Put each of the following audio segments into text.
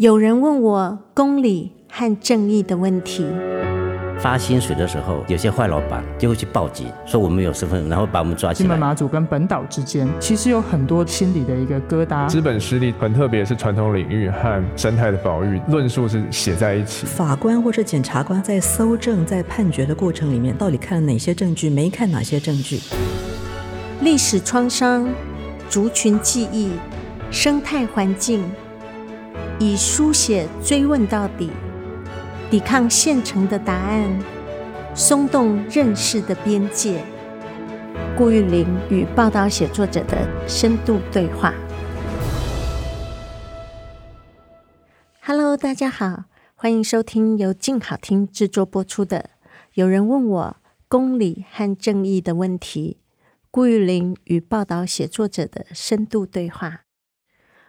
有人问我公理和正义的问题。发薪水的时候，有些坏老板就会去报警，说我们有身份，然后把我们抓起来。金门马祖跟本岛之间，其实有很多心理的一个疙瘩。资本实力很特别，是传统领域和生态的保育论述是写在一起。法官或者检察官在搜证、在判决的过程里面，到底看了哪些证据，没看哪些证据？历史创伤、族群记忆、生态环境，以书写追问到底。抵抗现成的答案，松动认识的边界。顾玉玲与报道写作者的深度对话。Hello，大家好，欢迎收听由静好听制作播出的《有人问我公理和正义的问题》。顾玉玲与报道写作者的深度对话。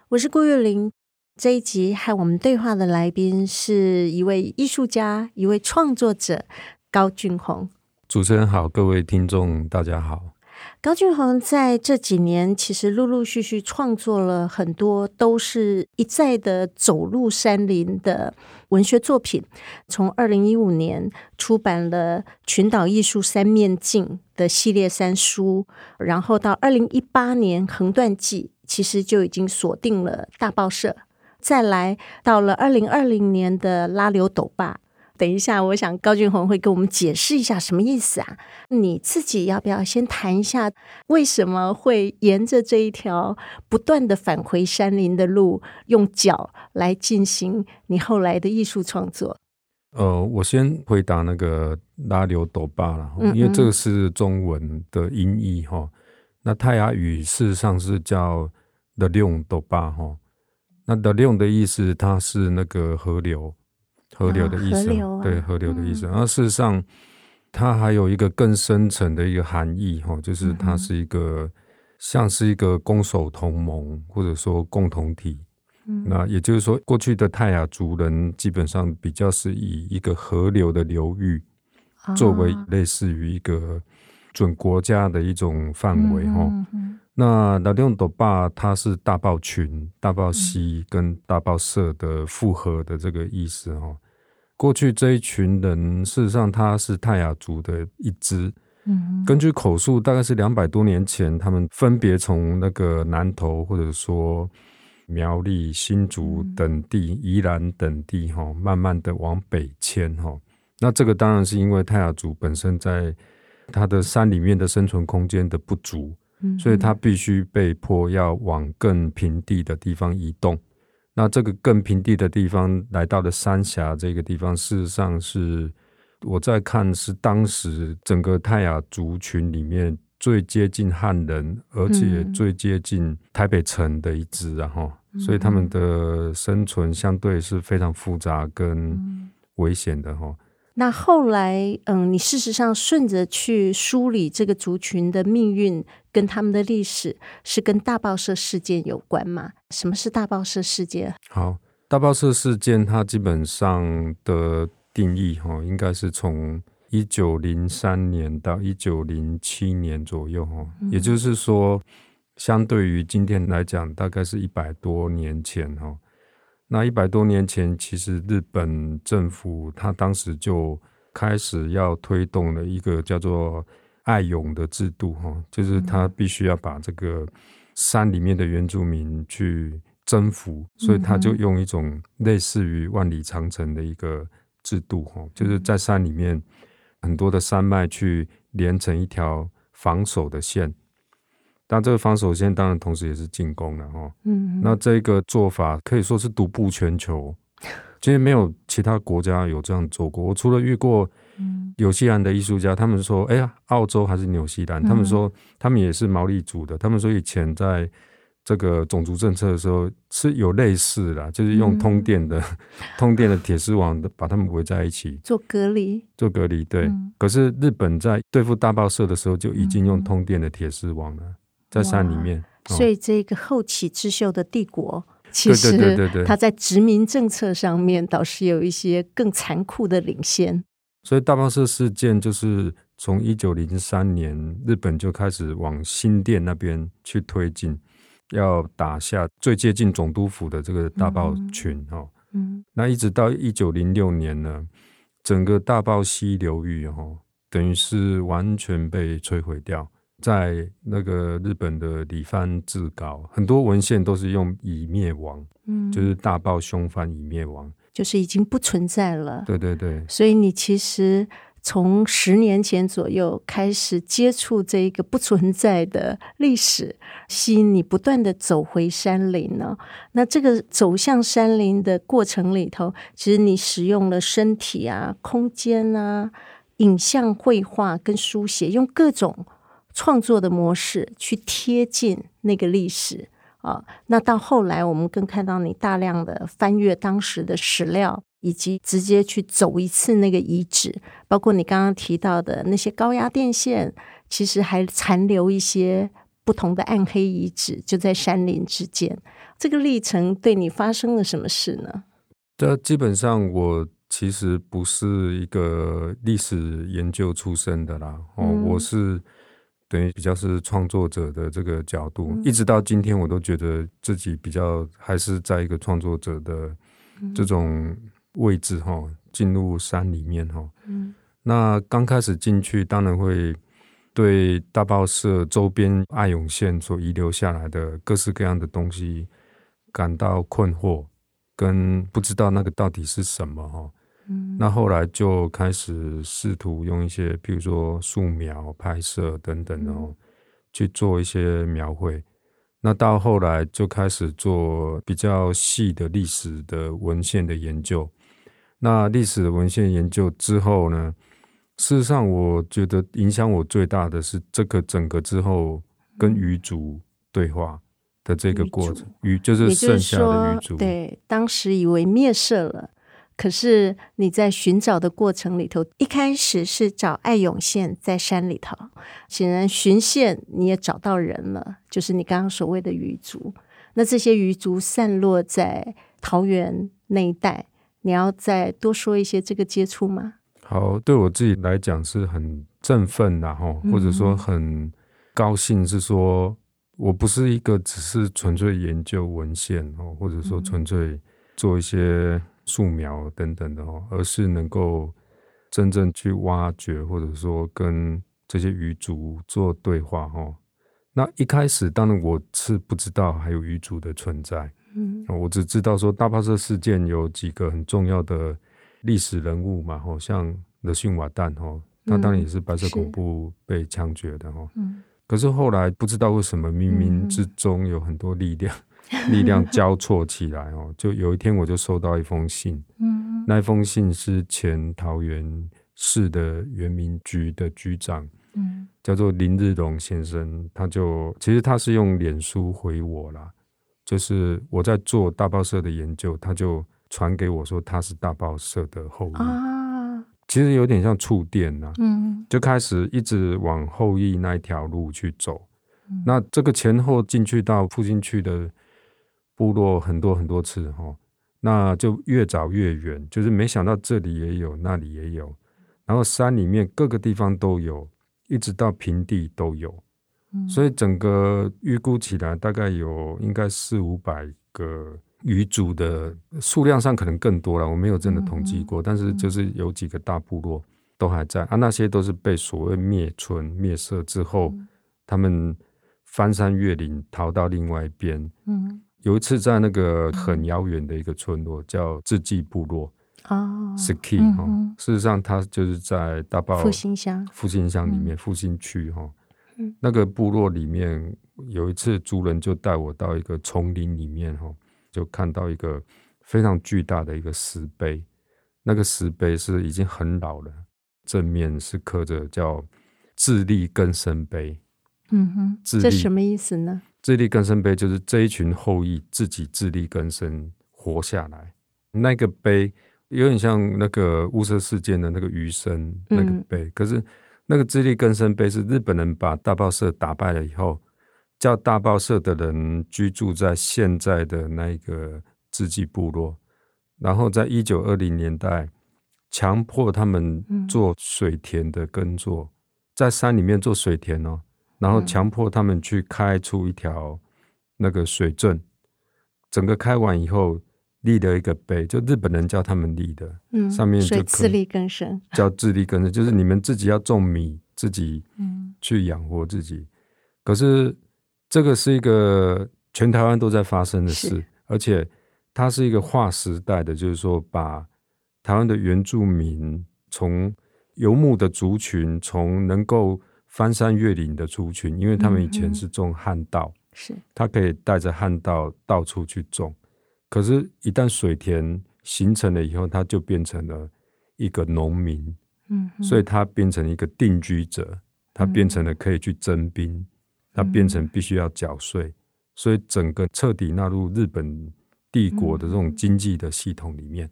我是顾玉玲。这一集和我们对话的来宾是一位艺术家，一位创作者高俊宏。主持人好，各位听众大家好。高俊宏在这几年其实陆陆续续创作了很多，都是一再的走入山林的文学作品。从二零一五年出版了《群岛艺术三面镜》的系列三书，然后到二零一八年《横断记》，其实就已经锁定了大报社。再来到了二零二零年的拉流斗坝，等一下，我想高俊宏会跟我们解释一下什么意思啊？你自己要不要先谈一下，为什么会沿着这一条不断的返回山林的路，用脚来进行你后来的艺术创作？呃，我先回答那个拉流斗坝了，因为这个是中文的音译哈。那泰雅语事实上是叫的用斗坝哈。那的用的意思，它是那个河流，河流的意思，哦啊、对河流的意思。然后、嗯、事实上，它还有一个更深层的一个含义，哈，就是它是一个、嗯、像是一个攻守同盟，或者说共同体。嗯、那也就是说，过去的泰雅族人基本上比较是以一个河流的流域作为类似于一个准国家的一种范围，哈、嗯。嗯那拉流斗坝它是大豹群、大豹溪跟大豹社的复合的这个意思哦。过去这一群人，事实上他是泰雅族的一支。嗯，根据口述，大概是两百多年前，他们分别从那个南投或者说苗栗、新竹等地、宜兰等地哈，慢慢的往北迁哈。那这个当然是因为泰雅族本身在它的山里面的生存空间的不足。所以他必须被迫要往更平地的地方移动。那这个更平地的地方，来到了三峡这个地方，事实上是我在看，是当时整个泰雅族群里面最接近汉人，而且最接近台北城的一支，然后，所以他们的生存相对是非常复杂跟危险的，哈。那后来，嗯，你事实上顺着去梳理这个族群的命运跟他们的历史，是跟大报社事件有关吗？什么是大报社事件？好，大报社事件它基本上的定义哈，应该是从一九零三年到一九零七年左右哈，也就是说，相对于今天来讲，大概是一百多年前哈。那一百多年前，其实日本政府他当时就开始要推动了一个叫做爱勇的制度，哈，就是他必须要把这个山里面的原住民去征服，所以他就用一种类似于万里长城的一个制度，哈，就是在山里面很多的山脉去连成一条防守的线。那这个防守线当然同时也是进攻了哈，嗯，那这个做法可以说是独步全球，其实没有其他国家有这样做过。我除了遇过，纽西兰的艺术家，他们说，哎呀，澳洲还是纽西兰，他们说他们也是毛利族的，他们说以前在这个种族政策的时候是有类似的，就是用通电的、嗯、通电的铁丝网把他们围在一起做隔离，做隔离。对，嗯、可是日本在对付大报社的时候就已经用通电的铁丝网了。在山里面，所以这个后起之秀的帝国，其实他在殖民政策上面倒是有一些更残酷的领先。所以大报社事件就是从一九零三年日本就开始往新店那边去推进，要打下最接近总督府的这个大报群哈。那一直到一九零六年呢，整个大霸溪流域哦，等于是完全被摧毁掉。在那个日本的李藩志稿，很多文献都是用已灭亡，嗯，就是大爆凶犯已灭亡，就是已经不存在了。对对对。所以你其实从十年前左右开始接触这一个不存在的历史，吸引你不断的走回山林呢。那这个走向山林的过程里头，其实你使用了身体啊、空间啊、影像绘画跟书写，用各种。创作的模式去贴近那个历史啊，那到后来我们更看到你大量的翻阅当时的史料，以及直接去走一次那个遗址，包括你刚刚提到的那些高压电线，其实还残留一些不同的暗黑遗址，就在山林之间。这个历程对你发生了什么事呢？这基本上我其实不是一个历史研究出身的啦，哦，嗯、我是。等于比较是创作者的这个角度，嗯、一直到今天，我都觉得自己比较还是在一个创作者的这种位置哈，进入山里面哈。嗯、那刚开始进去，当然会对大报社周边爱永线所遗留下来的各式各样的东西感到困惑，跟不知道那个到底是什么哈。那后来就开始试图用一些，比如说素描、拍摄等等哦，去做一些描绘。那到后来就开始做比较细的历史的文献的研究。那历史的文献研究之后呢，事实上我觉得影响我最大的是这个整个之后跟鱼族对话的这个过程。鱼就是剩下的鱼族，对，当时以为灭社了。可是你在寻找的过程里头，一开始是找爱永线在山里头，显然寻线你也找到人了，就是你刚刚所谓的鱼族。那这些鱼族散落在桃园那一带，你要再多说一些这个接触吗？好，对我自己来讲是很振奋的哈，或者说很高兴，是说我不是一个只是纯粹研究文献哦，或者说纯粹做一些。素描等等的哦，而是能够真正去挖掘，或者说跟这些鱼族做对话哦。那一开始，当然我是不知道还有鱼族的存在，嗯，我只知道说大炮社事件有几个很重要的历史人物嘛，吼，像勒逊瓦旦吼，他当然也是白色恐怖被枪决的哦，嗯，可是后来不知道为什么冥冥之中有很多力量。力量交错起来哦，就有一天我就收到一封信，嗯，那封信是前桃园市的原民局的局长，嗯，叫做林日荣先生，他就其实他是用脸书回我啦，就是我在做大报社的研究，他就传给我说他是大报社的后裔啊，其实有点像触电呐，嗯，就开始一直往后裔那一条路去走，嗯，那这个前后进去到附近去的。部落很多很多次哈，那就越找越远，就是没想到这里也有，那里也有，然后山里面各个地方都有，一直到平地都有，所以整个预估起来大概有应该四五百个鱼族的数量上可能更多了，我没有真的统计过，但是就是有几个大部落都还在啊，那些都是被所谓灭村灭社之后，他们翻山越岭逃到另外一边，嗯。有一次在那个很遥远的一个村落，叫志纪部落哦，Ski 哈，事实上它就是在大堡复兴乡复兴乡里面复兴区哈，那个部落里面有一次族人就带我到一个丛林里面哈，就看到一个非常巨大的一个石碑，那个石碑是已经很老了，正面是刻着叫“自力更生碑”，嗯哼，这什么意思呢？自力更生碑就是这一群后裔自己自力更生活下来，那个碑有点像那个雾社事件的那个余生那个碑，嗯、可是那个自力更生碑是日本人把大报社打败了以后，叫大报社的人居住在现在的那个自治部落，然后在一九二零年代强迫他们做水田的耕作，在山里面做水田哦。然后强迫他们去开出一条那个水圳，整个开完以后，立了一个碑，就日本人叫他们立的，嗯，上面就自力更生，叫自力更生，就是你们自己要种米，自己去养活自己。嗯、可是这个是一个全台湾都在发生的事，而且它是一个划时代的，就是说把台湾的原住民从游牧的族群，从能够翻山越岭的族群，因为他们以前是种旱稻。嗯是，他可以带着旱稻到处去种，可是，一旦水田形成了以后，他就变成了一个农民，嗯，所以他变成一个定居者，他变成了可以去征兵，他变成必须要缴税，所以整个彻底纳入日本帝国的这种经济的系统里面。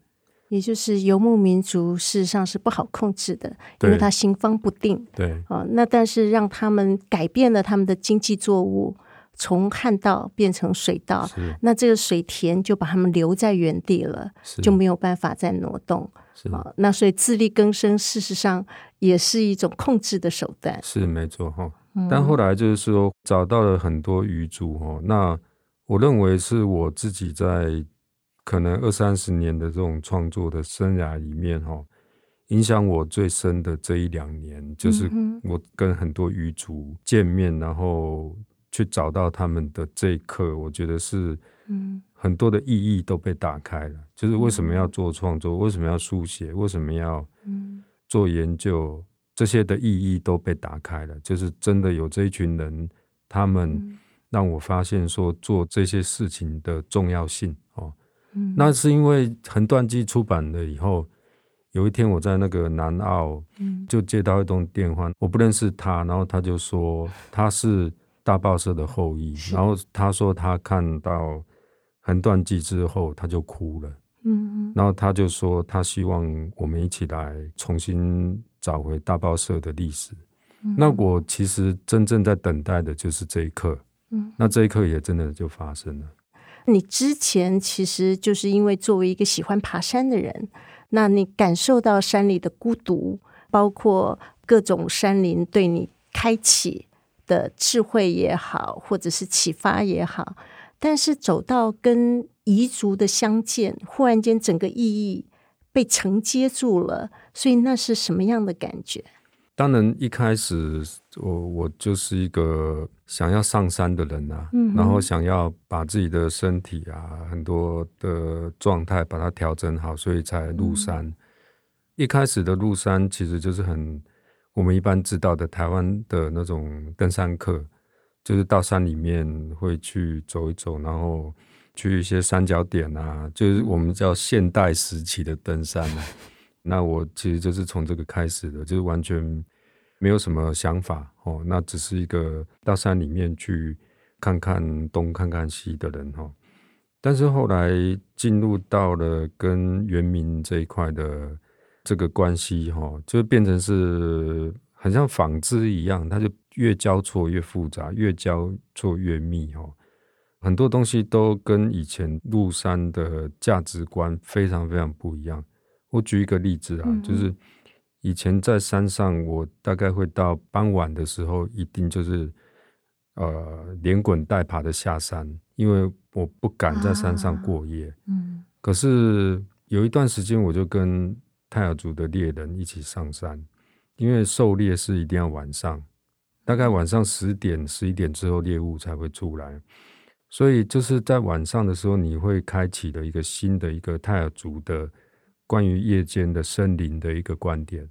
也就是游牧民族事实上是不好控制的，因为他行方不定。对，啊，那但是让他们改变了他们的经济作物。从旱稻变成水稻，那这个水田就把他们留在原地了，就没有办法再挪动。啊，那所以自力更生事实上也是一种控制的手段。是没错哈，但后来就是说找到了很多鱼族哈，那我认为是我自己在可能二三十年的这种创作的生涯里面哈，影响我最深的这一两年，就是我跟很多鱼族见面，然后。去找到他们的这一刻，我觉得是，很多的意义都被打开了。就是为什么要做创作，为什么要书写，为什么要做研究，这些的意义都被打开了。就是真的有这一群人，他们让我发现说做这些事情的重要性哦。那是因为横断纪出版了以后，有一天我在那个南澳，就接到一通电话，我不认识他，然后他就说他是。大报社的后裔，然后他说他看到横断纪之后，他就哭了。嗯，然后他就说他希望我们一起来重新找回大报社的历史。嗯。那我其实真正在等待的就是这一刻。嗯，那这一刻也真的就发生了。你之前其实就是因为作为一个喜欢爬山的人，那你感受到山里的孤独，包括各种山林对你开启的智慧也好，或者是启发也好，但是走到跟彝族的相见，忽然间整个意义被承接住了，所以那是什么样的感觉？当然，一开始我我就是一个想要上山的人啊，嗯，然后想要把自己的身体啊很多的状态把它调整好，所以才入山。嗯。一开始的入山其实就是很。我们一般知道的台湾的那种登山客，就是到山里面会去走一走，然后去一些三角点啊，就是我们叫现代时期的登山啊。那我其实就是从这个开始的，就是完全没有什么想法哦，那只是一个到山里面去看看东看看西的人哈。但是后来进入到了跟原民这一块的。这个关系哈，就变成是很像纺织一样，它就越交错越复杂，越交错越密哈。很多东西都跟以前入山的价值观非常非常不一样。我举一个例子啊，嗯、就是以前在山上，我大概会到傍晚的时候，一定就是呃连滚带爬的下山，因为我不敢在山上过夜。啊、嗯，可是有一段时间，我就跟泰雅族的猎人一起上山，因为狩猎是一定要晚上，大概晚上十点、十一点之后猎物才会出来，所以就是在晚上的时候，你会开启的一个新的一个泰雅族的关于夜间的森林的一个观点。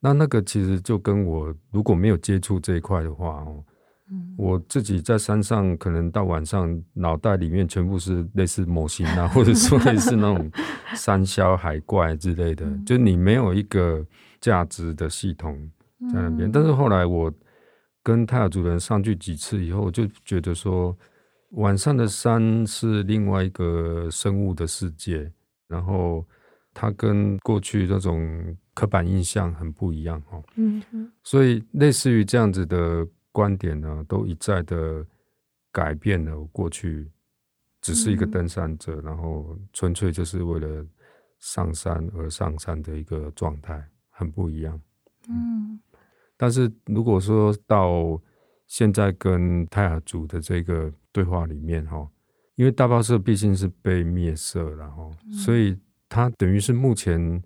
那那个其实就跟我如果没有接触这一块的话哦。我自己在山上，可能到晚上，脑袋里面全部是类似模型啊，或者说类似那种山 魈、海怪之类的，就你没有一个价值的系统在那边。但是后来我跟泰雅族人上去几次以后，我就觉得说，晚上的山是另外一个生物的世界，然后它跟过去那种刻板印象很不一样哦。嗯，所以类似于这样子的。观点呢，都一再的改变了。我过去只是一个登山者，嗯，然后纯粹就是为了上山而上山的一个状态，很不一样。嗯，但是如果说到现在跟泰雅族的这个对话里面，哈，因为大报社毕竟是被灭社，然后，所以它等于是目前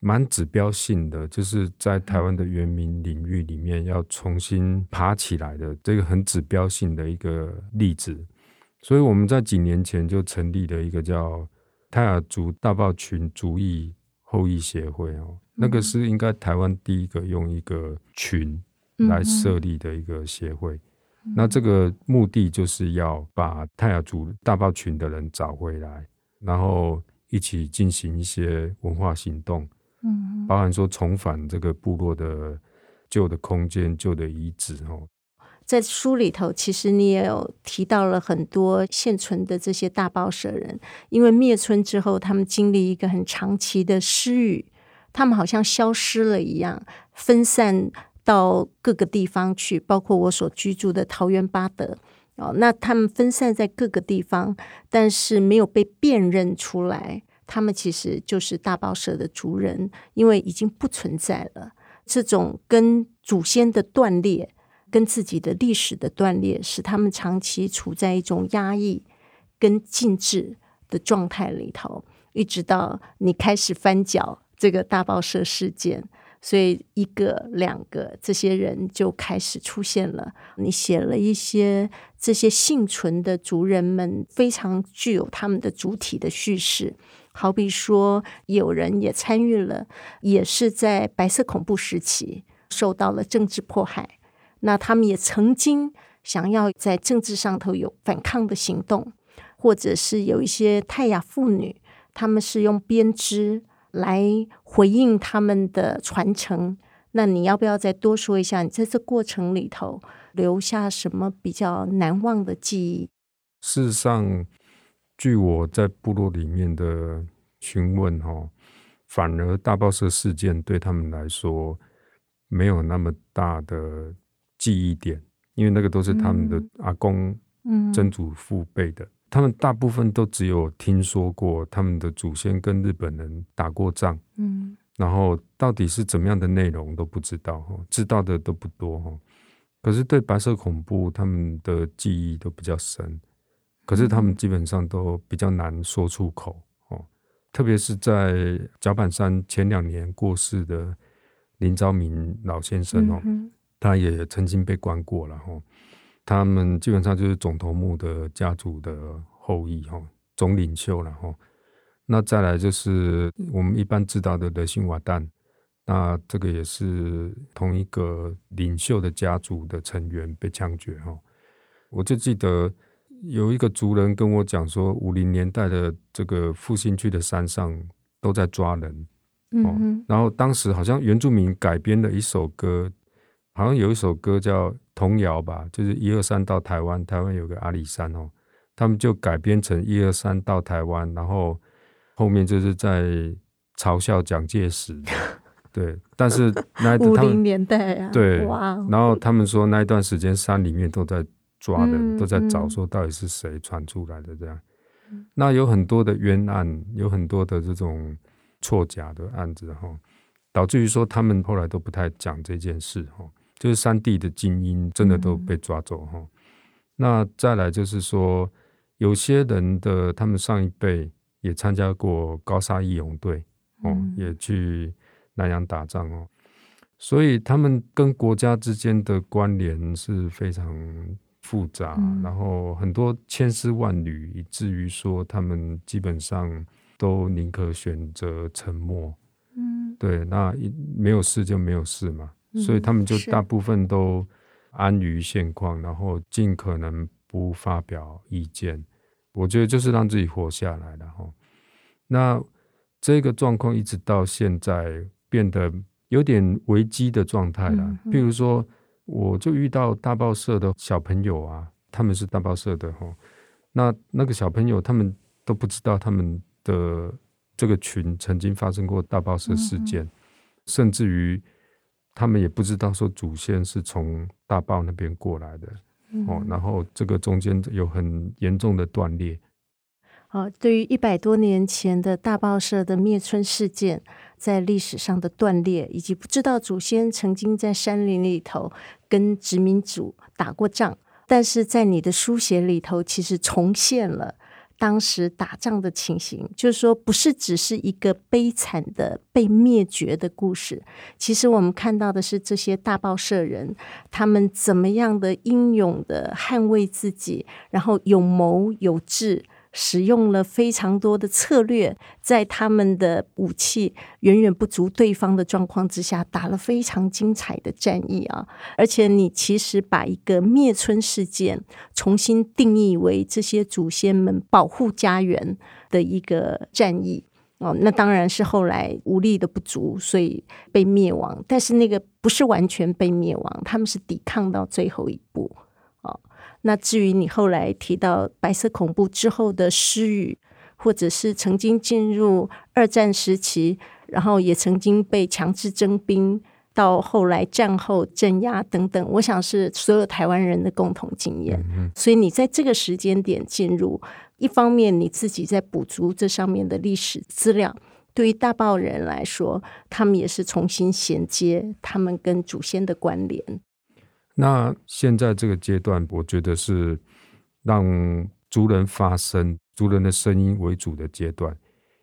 蛮指标性的，就是在台湾的原民领域里面要重新爬起来的这个很指标性的一个例子。所以我们在几年前就成立了一个叫泰雅族大报群族裔后裔协会哦，那个是应该台湾第一个用一个群来设立的一个协会。那这个目的就是要把泰雅族大报群的人找回来，然后一起进行一些文化行动，嗯，包含说重返这个部落的旧的空间、旧的遗址哦。在书里头，其实你也有提到了很多现存的这些大报社人，因为灭村之后，他们经历一个很长期的失语，他们好像消失了一样，分散到各个地方去，包括我所居住的桃园八德哦，那他们分散在各个地方，但是没有被辨认出来，他们其实就是大报社的族人，因为已经不存在了，这种跟祖先的断裂。跟自己的历史的断裂，使他们长期处在一种压抑跟禁制的状态里头，一直到你开始翻搅这个大报社事件，所以一个两个这些人就开始出现了。你写了一些这些幸存的族人们非常具有他们的主体的叙事，好比说有人也参与了，也是在白色恐怖时期受到了政治迫害。那他们也曾经想要在政治上头有反抗的行动，或者是有一些泰雅妇女，他们是用编织来回应他们的传承。那你要不要再多说一下？你在这过程里头留下什么比较难忘的记忆？事实上，据我在部落里面的询问，哈，反而大报社事件对他们来说没有那么大的。记忆点，因为那个都是他们的阿公、曾祖父辈的，他们大部分都只有听说过他们的祖先跟日本人打过仗，嗯。然后到底是怎么样的内容都不知道，知道的都不多哈，可是对白色恐怖，他们的记忆都比较深，可是他们基本上都比较难说出口哦，特别是在甲板山前两年过世的林昭明老先生哦。他也曾经被关过了哈，他们基本上就是总头目的家族的后裔哈，总领袖然后。那再来就是我们一般知道的德兴瓦旦，那这个也是同一个领袖的家族的成员被枪决哈。我就记得有一个族人跟我讲说，五零年代的这个复兴区的山上都在抓人，嗯，然后当时好像原住民改编了一首歌。好像有一首歌叫童谣吧，就是一二三到台湾，台湾有个阿里山哦，他们就改编成一二三到台湾，然后后面就是在嘲笑蒋介石，对，但是那五零年代啊，对，哇，然后他们说那一段时间山里面都在抓人，嗯、都在找说到底是谁传出来的这样，嗯、那有很多的冤案，有很多的这种错假的案子哈，导致于说他们后来都不太讲这件事哈。就是山地的精英真的都被抓走哈，嗯、那再来就是说，有些人的他们上一辈也参加过高沙义勇队哦，嗯、也去南洋打仗哦，所以他们跟国家之间的关联是非常复杂，嗯、然后很多千丝万缕，以至于说他们基本上都宁可选择沉默。嗯，对，那没有事就没有事嘛。所以他们就大部分都安于现况，然后尽可能不发表意见。我觉得就是让自己活下来了哈。那这个状况一直到现在变得有点危机的状态了。比如说，我就遇到大报社的小朋友啊，他们是大报社的哈。那那个小朋友他们都不知道他们的这个群曾经发生过大报社事件，甚至于。他们也不知道说祖先是从大报那边过来的，嗯、哦，然后这个中间有很严重的断裂。好，对于一百多年前的大报社的灭村事件，在历史上的断裂，以及不知道祖先曾经在山林里头跟殖民主打过仗，但是在你的书写里头，其实重现了当时打仗的情形，就是说，不是只是一个悲惨的被灭绝的故事。其实我们看到的是这些大报社人，他们怎么样的英勇的捍卫自己，然后有谋有智。使用了非常多的策略，在他们的武器远远不足对方的状况之下，打了非常精彩的战役啊！而且你其实把一个灭村事件重新定义为这些祖先们保护家园的一个战役哦，那当然是后来武力的不足，所以被灭亡。但是那个不是完全被灭亡，他们是抵抗到最后一步。那至于你后来提到白色恐怖之后的失语，或者是曾经进入二战时期，然后也曾经被强制征兵，到后来战后镇压等等，我想是所有台湾人的共同经验。所以你在这个时间点进入，一方面你自己在补足这上面的历史资料，对于大报人来说，他们也是重新衔接他们跟祖先的关联。那现在这个阶段，我觉得是让族人发声、族人的声音为主的阶段，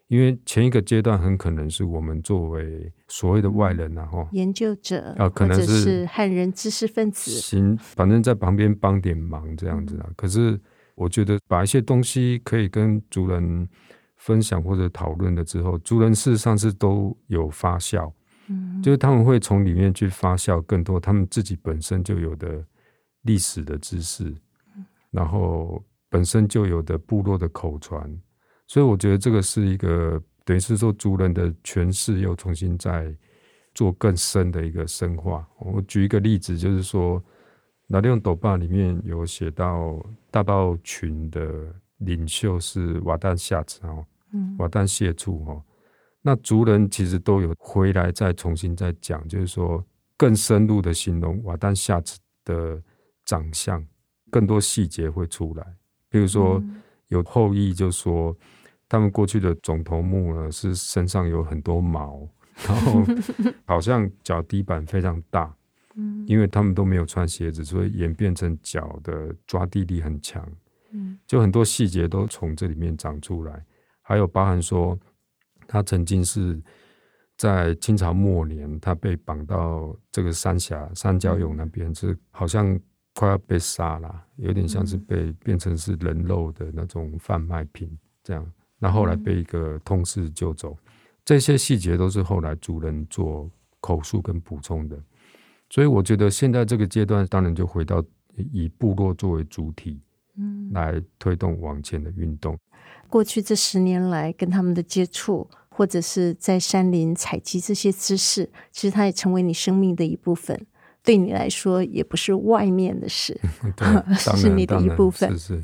因为前一个阶段很可能是我们作为所谓的外人然后研究者啊，可能是汉人知识分子，行，反正在旁边帮点忙这样子啊。可是我觉得把一些东西可以跟族人分享或者讨论了之后，族人事实上是都有发酵。就是他们会从里面去发酵更多他们自己本身就有的历史的知识，然后本身就有的部落的口传，所以我觉得这个是一个等于是说族人的诠释又重新在做更深的一个深化。我举一个例子，就是说那利用斗爸里面有写到大报群的领袖是瓦旦夏子哦，瓦旦谢柱哦。那族人其实都有回来再重新再讲，就是说更深入的形容瓦旦夏子的长相，更多细节会出来。比如说有后裔就说，他们过去的总头目呢是身上有很多毛，然后 好像脚底板非常大，嗯因为他们都没有穿鞋子，所以演变成脚的抓地力很强。就很多细节都从这里面长出来，还有包含说。他曾经是在清朝末年，他被绑到这个三峡三角涌那边，是好像快要被杀了，有点像是被变成是人肉的那种贩卖品这样。那后来被一个通事救走，这些细节都是后来主人做口述跟补充的。所以我觉得现在这个阶段，当然就回到以部落作为主体，嗯，来推动往前的运动。过去这十年来跟他们的接触，或者是在山林采集这些知识，其实它也成为你生命的一部分。对你来说，也不是外面的事 是你的一部分。是是。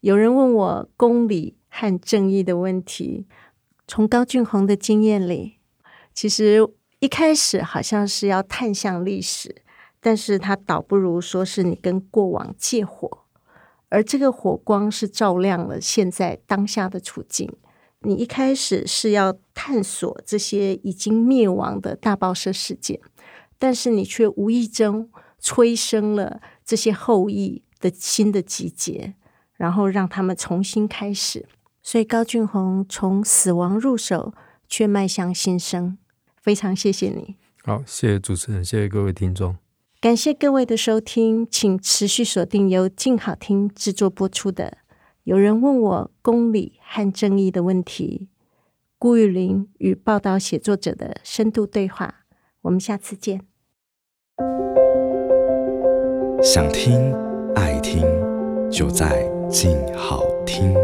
有人问我公理和正义的问题，从高俊宏的经验里，其实一开始好像是要探向历史，但是他倒不如说是你跟过往借火。而这个火光是照亮了现在当下的处境。你一开始是要探索这些已经灭亡的大报社事件，但是你却无意中催生了这些后裔的新的集结，然后让他们重新开始。所以高俊宏从死亡入手，却迈向新生。非常谢谢你。好，谢谢主持人，谢谢各位听众。感谢各位的收听，请持续锁定由静好听制作播出的《有人问我公理和正义的问题》，顾玉玲与报道写作者的深度对话。我们下次见。想听爱听，就在静好听。